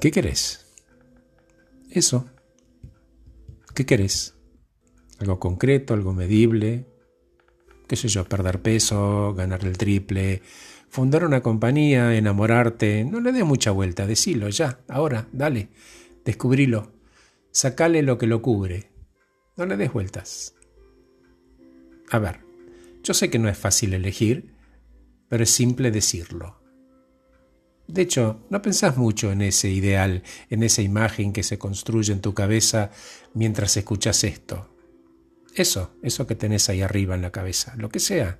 ¿Qué querés? Eso. ¿Qué querés? Algo concreto, algo medible. ¿Qué sé yo? Perder peso, ganar el triple, fundar una compañía, enamorarte. No le des mucha vuelta, decilo ya, ahora, dale, descubrilo. Sacale lo que lo cubre. No le des vueltas. A ver, yo sé que no es fácil elegir, pero es simple decirlo. De hecho, no pensás mucho en ese ideal, en esa imagen que se construye en tu cabeza mientras escuchas esto. Eso, eso que tenés ahí arriba en la cabeza, lo que sea.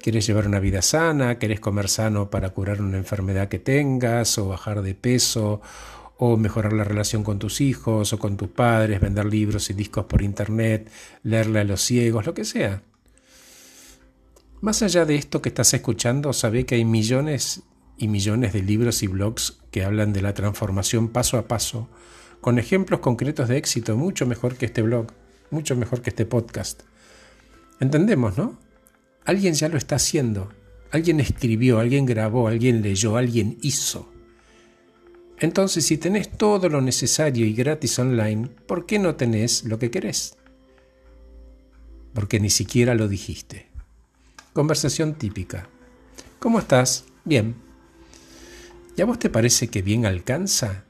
¿Quieres llevar una vida sana? ¿Querés comer sano para curar una enfermedad que tengas? ¿O bajar de peso? ¿O mejorar la relación con tus hijos? ¿O con tus padres? ¿Vender libros y discos por internet? ¿Leerle a los ciegos? Lo que sea. Más allá de esto que estás escuchando, sabe que hay millones y millones de libros y blogs que hablan de la transformación paso a paso, con ejemplos concretos de éxito, mucho mejor que este blog, mucho mejor que este podcast. Entendemos, ¿no? Alguien ya lo está haciendo, alguien escribió, alguien grabó, alguien leyó, alguien hizo. Entonces, si tenés todo lo necesario y gratis online, ¿por qué no tenés lo que querés? Porque ni siquiera lo dijiste. Conversación típica. ¿Cómo estás? Bien. ¿Y a vos te parece que bien alcanza?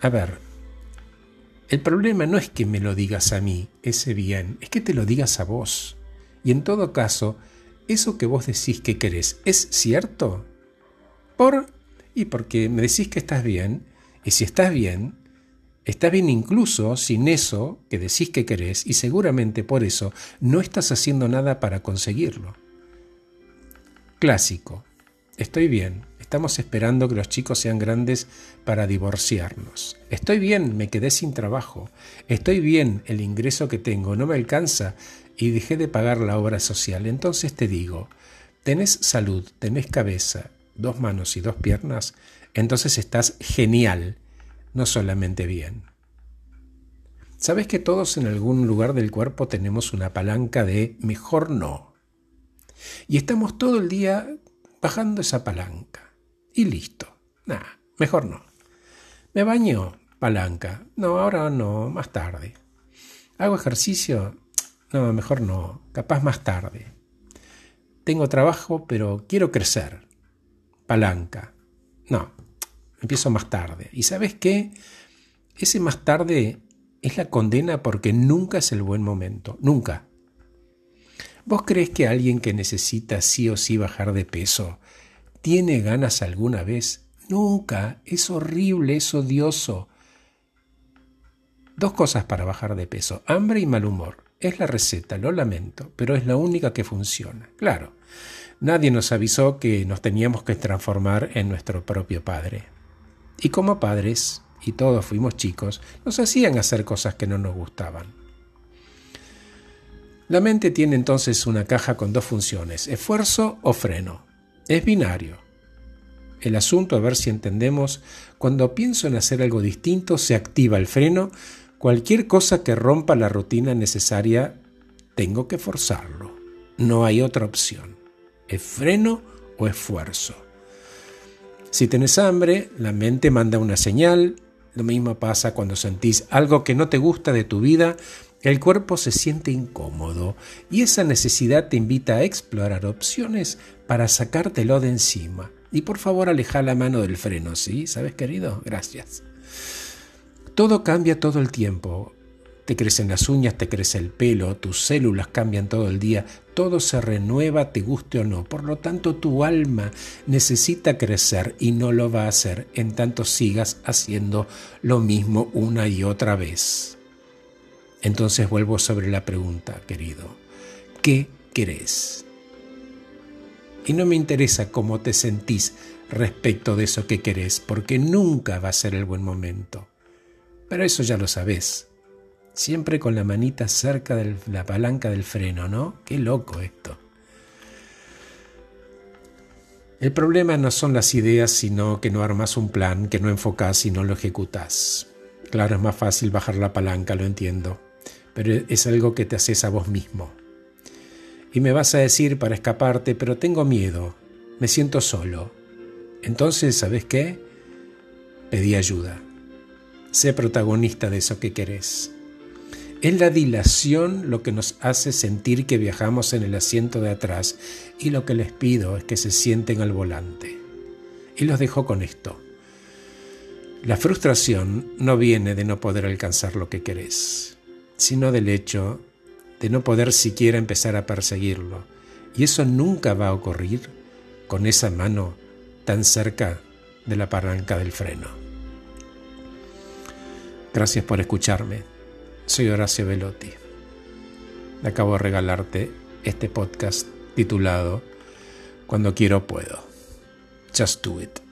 A ver, el problema no es que me lo digas a mí, ese bien, es que te lo digas a vos. Y en todo caso, eso que vos decís que querés, ¿es cierto? Por y porque me decís que estás bien, y si estás bien, estás bien incluso sin eso que decís que querés, y seguramente por eso no estás haciendo nada para conseguirlo. Clásico. Estoy bien, Estamos esperando que los chicos sean grandes para divorciarnos. Estoy bien, me quedé sin trabajo. Estoy bien, el ingreso que tengo no me alcanza y dejé de pagar la obra social. Entonces te digo, tenés salud, tenés cabeza, dos manos y dos piernas, entonces estás genial, no solamente bien. ¿Sabes que todos en algún lugar del cuerpo tenemos una palanca de mejor no? Y estamos todo el día bajando esa palanca y listo. Mejor no. Me baño, palanca. No, ahora no, más tarde. ¿Hago ejercicio? No, mejor no, capaz más tarde. Tengo trabajo, pero quiero crecer. Palanca. No, empiezo más tarde. ¿Y sabes qué? Ese más tarde es la condena porque nunca es el buen momento. Nunca. ¿Vos crees que alguien que necesita sí o sí bajar de peso ¿Tiene ganas alguna vez? Nunca. Es horrible, es odioso. Dos cosas para bajar de peso, hambre y mal humor. Es la receta, lo lamento, pero es la única que funciona. Claro, nadie nos avisó que nos teníamos que transformar en nuestro propio padre. Y como padres, y todos fuimos chicos, nos hacían hacer cosas que no nos gustaban. La mente tiene entonces una caja con dos funciones, esfuerzo o freno. Es binario. El asunto, a ver si entendemos, cuando pienso en hacer algo distinto, se activa el freno. Cualquier cosa que rompa la rutina necesaria, tengo que forzarlo. No hay otra opción. Es freno o esfuerzo. Si tenés hambre, la mente manda una señal. Lo mismo pasa cuando sentís algo que no te gusta de tu vida el cuerpo se siente incómodo y esa necesidad te invita a explorar opciones para sacártelo de encima. Y por favor aleja la mano del freno, ¿sí? ¿Sabes, querido? Gracias. Todo cambia todo el tiempo. Te crecen las uñas, te crece el pelo, tus células cambian todo el día, todo se renueva, te guste o no. Por lo tanto, tu alma necesita crecer y no lo va a hacer en tanto sigas haciendo lo mismo una y otra vez. Entonces vuelvo sobre la pregunta, querido. ¿Qué querés? Y no me interesa cómo te sentís respecto de eso que querés, porque nunca va a ser el buen momento. Pero eso ya lo sabés. Siempre con la manita cerca de la palanca del freno, ¿no? Qué loco esto. El problema no son las ideas, sino que no armas un plan, que no enfocás y no lo ejecutás. Claro, es más fácil bajar la palanca, lo entiendo pero es algo que te haces a vos mismo. Y me vas a decir para escaparte, pero tengo miedo, me siento solo. Entonces, ¿sabes qué? Pedí ayuda. Sé protagonista de eso que querés. Es la dilación lo que nos hace sentir que viajamos en el asiento de atrás y lo que les pido es que se sienten al volante. Y los dejo con esto. La frustración no viene de no poder alcanzar lo que querés, sino del hecho de no poder siquiera empezar a perseguirlo. Y eso nunca va a ocurrir con esa mano tan cerca de la palanca del freno. Gracias por escucharme. Soy Horacio Velotti. Acabo de regalarte este podcast titulado Cuando quiero puedo. Just do it.